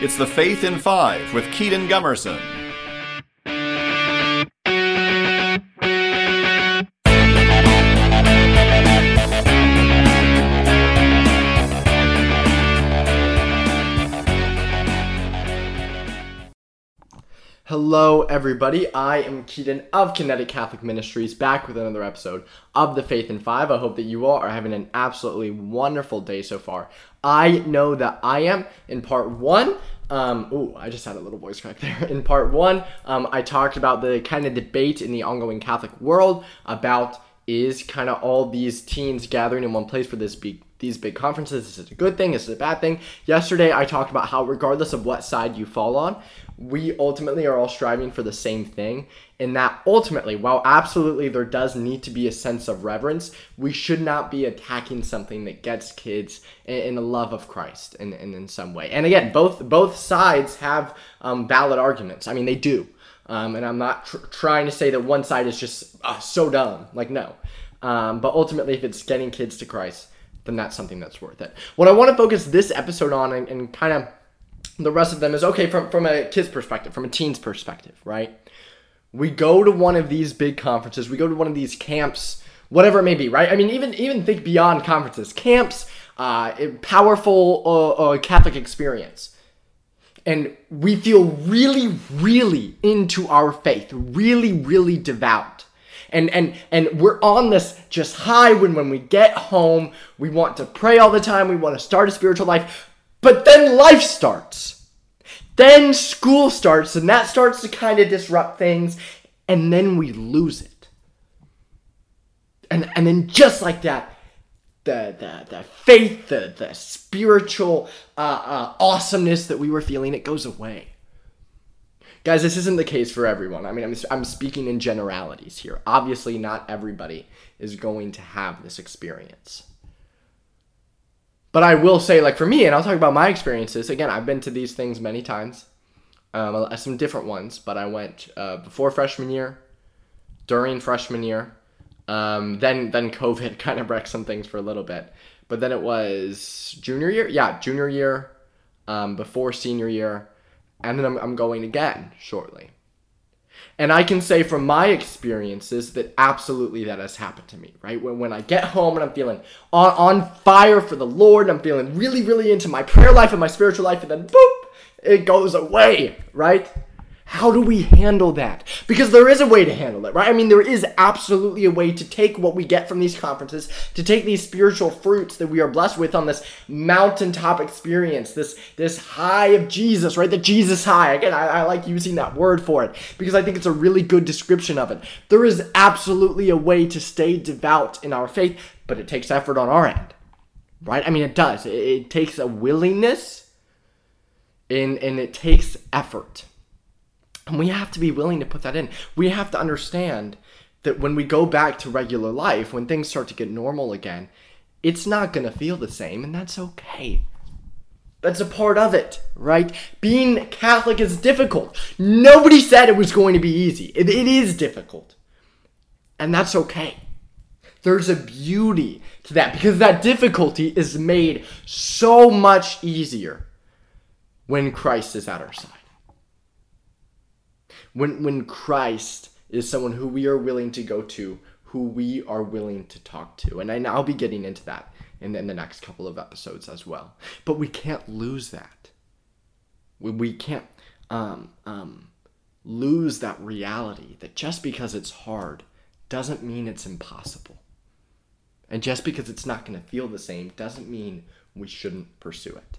It's the Faith in Five with Kedon Gumerson. Hello, everybody. I am Kedon of Kinetic Catholic Ministries, back with another episode of The Faith in Five. I hope that you all are having an absolutely wonderful day so far. I know that I am. In part one, um, ooh, I just had a little voice crack there. In part one, um, I talked about the kind of debate in the ongoing Catholic world about is kind of all these teens gathering in one place for this big these big conferences. Is it a good thing? Is it a bad thing? Yesterday, I talked about how, regardless of what side you fall on, we ultimately are all striving for the same thing. And that ultimately, while absolutely there does need to be a sense of reverence, we should not be attacking something that gets kids in, a love of Christ in, in, in, some way. And again, both both sides have um, valid arguments. I mean, they do. Um, and I'm not tr- trying to say that one side is just uh, so dumb. Like, no. Um, but ultimately, if it's getting kids to Christ, then that's something that's worth it. What I want to focus this episode on and, and kind of the rest of them is okay from, from a kid's perspective, from a teen's perspective, right? We go to one of these big conferences, we go to one of these camps, whatever it may be, right? I mean, even even think beyond conferences, camps, uh, powerful uh, uh, Catholic experience, and we feel really, really into our faith, really, really devout. And, and and we're on this just high when when we get home we want to pray all the time we want to start a spiritual life but then life starts. Then school starts, and that starts to kind of disrupt things, and then we lose it. And, and then just like that, the, the, the faith, the, the spiritual uh, uh, awesomeness that we were feeling, it goes away. Guys, this isn't the case for everyone. I mean, I'm, I'm speaking in generalities here. Obviously, not everybody is going to have this experience. But I will say, like for me, and I'll talk about my experiences. Again, I've been to these things many times, um, some different ones. But I went uh, before freshman year, during freshman year, um, then then COVID kind of wrecked some things for a little bit. But then it was junior year, yeah, junior year, um, before senior year, and then I'm, I'm going again shortly. And I can say from my experiences that absolutely that has happened to me, right? When, when I get home and I'm feeling on, on fire for the Lord, and I'm feeling really, really into my prayer life and my spiritual life, and then boop, it goes away, right? How do we handle that? Because there is a way to handle it, right? I mean, there is absolutely a way to take what we get from these conferences, to take these spiritual fruits that we are blessed with on this mountaintop experience, this this high of Jesus, right? The Jesus high. Again, I, I like using that word for it because I think it's a really good description of it. There is absolutely a way to stay devout in our faith, but it takes effort on our end, right? I mean, it does. It, it takes a willingness, and and it takes effort. And we have to be willing to put that in. We have to understand that when we go back to regular life, when things start to get normal again, it's not going to feel the same, and that's okay. That's a part of it, right? Being Catholic is difficult. Nobody said it was going to be easy. it, it is difficult. And that's okay. There's a beauty to that because that difficulty is made so much easier when Christ is at our side when when Christ is someone who we are willing to go to, who we are willing to talk to. And I, will be getting into that in, in the next couple of episodes as well. But we can't lose that. We, we can't um, um, lose that reality that just because it's hard doesn't mean it's impossible. And just because it's not going to feel the same doesn't mean we shouldn't pursue it.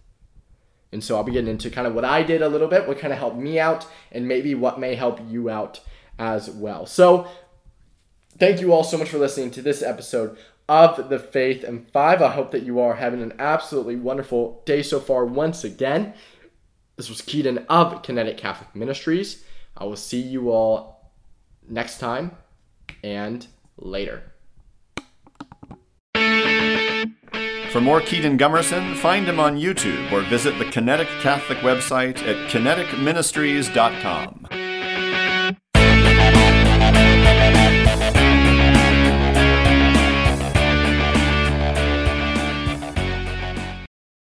And so I'll be getting into kind of what I did a little bit, what kind of helped me out, and maybe what may help you out as well. So thank you all so much for listening to this episode of the Faith and Five. I hope that you are having an absolutely wonderful day so far once again. This was Kedon of Kinetic Catholic Ministries. I will see you all next time and later. For more Kedon Gumerson, find him on YouTube or visit the Kinetic Catholic website at kineticministries.com.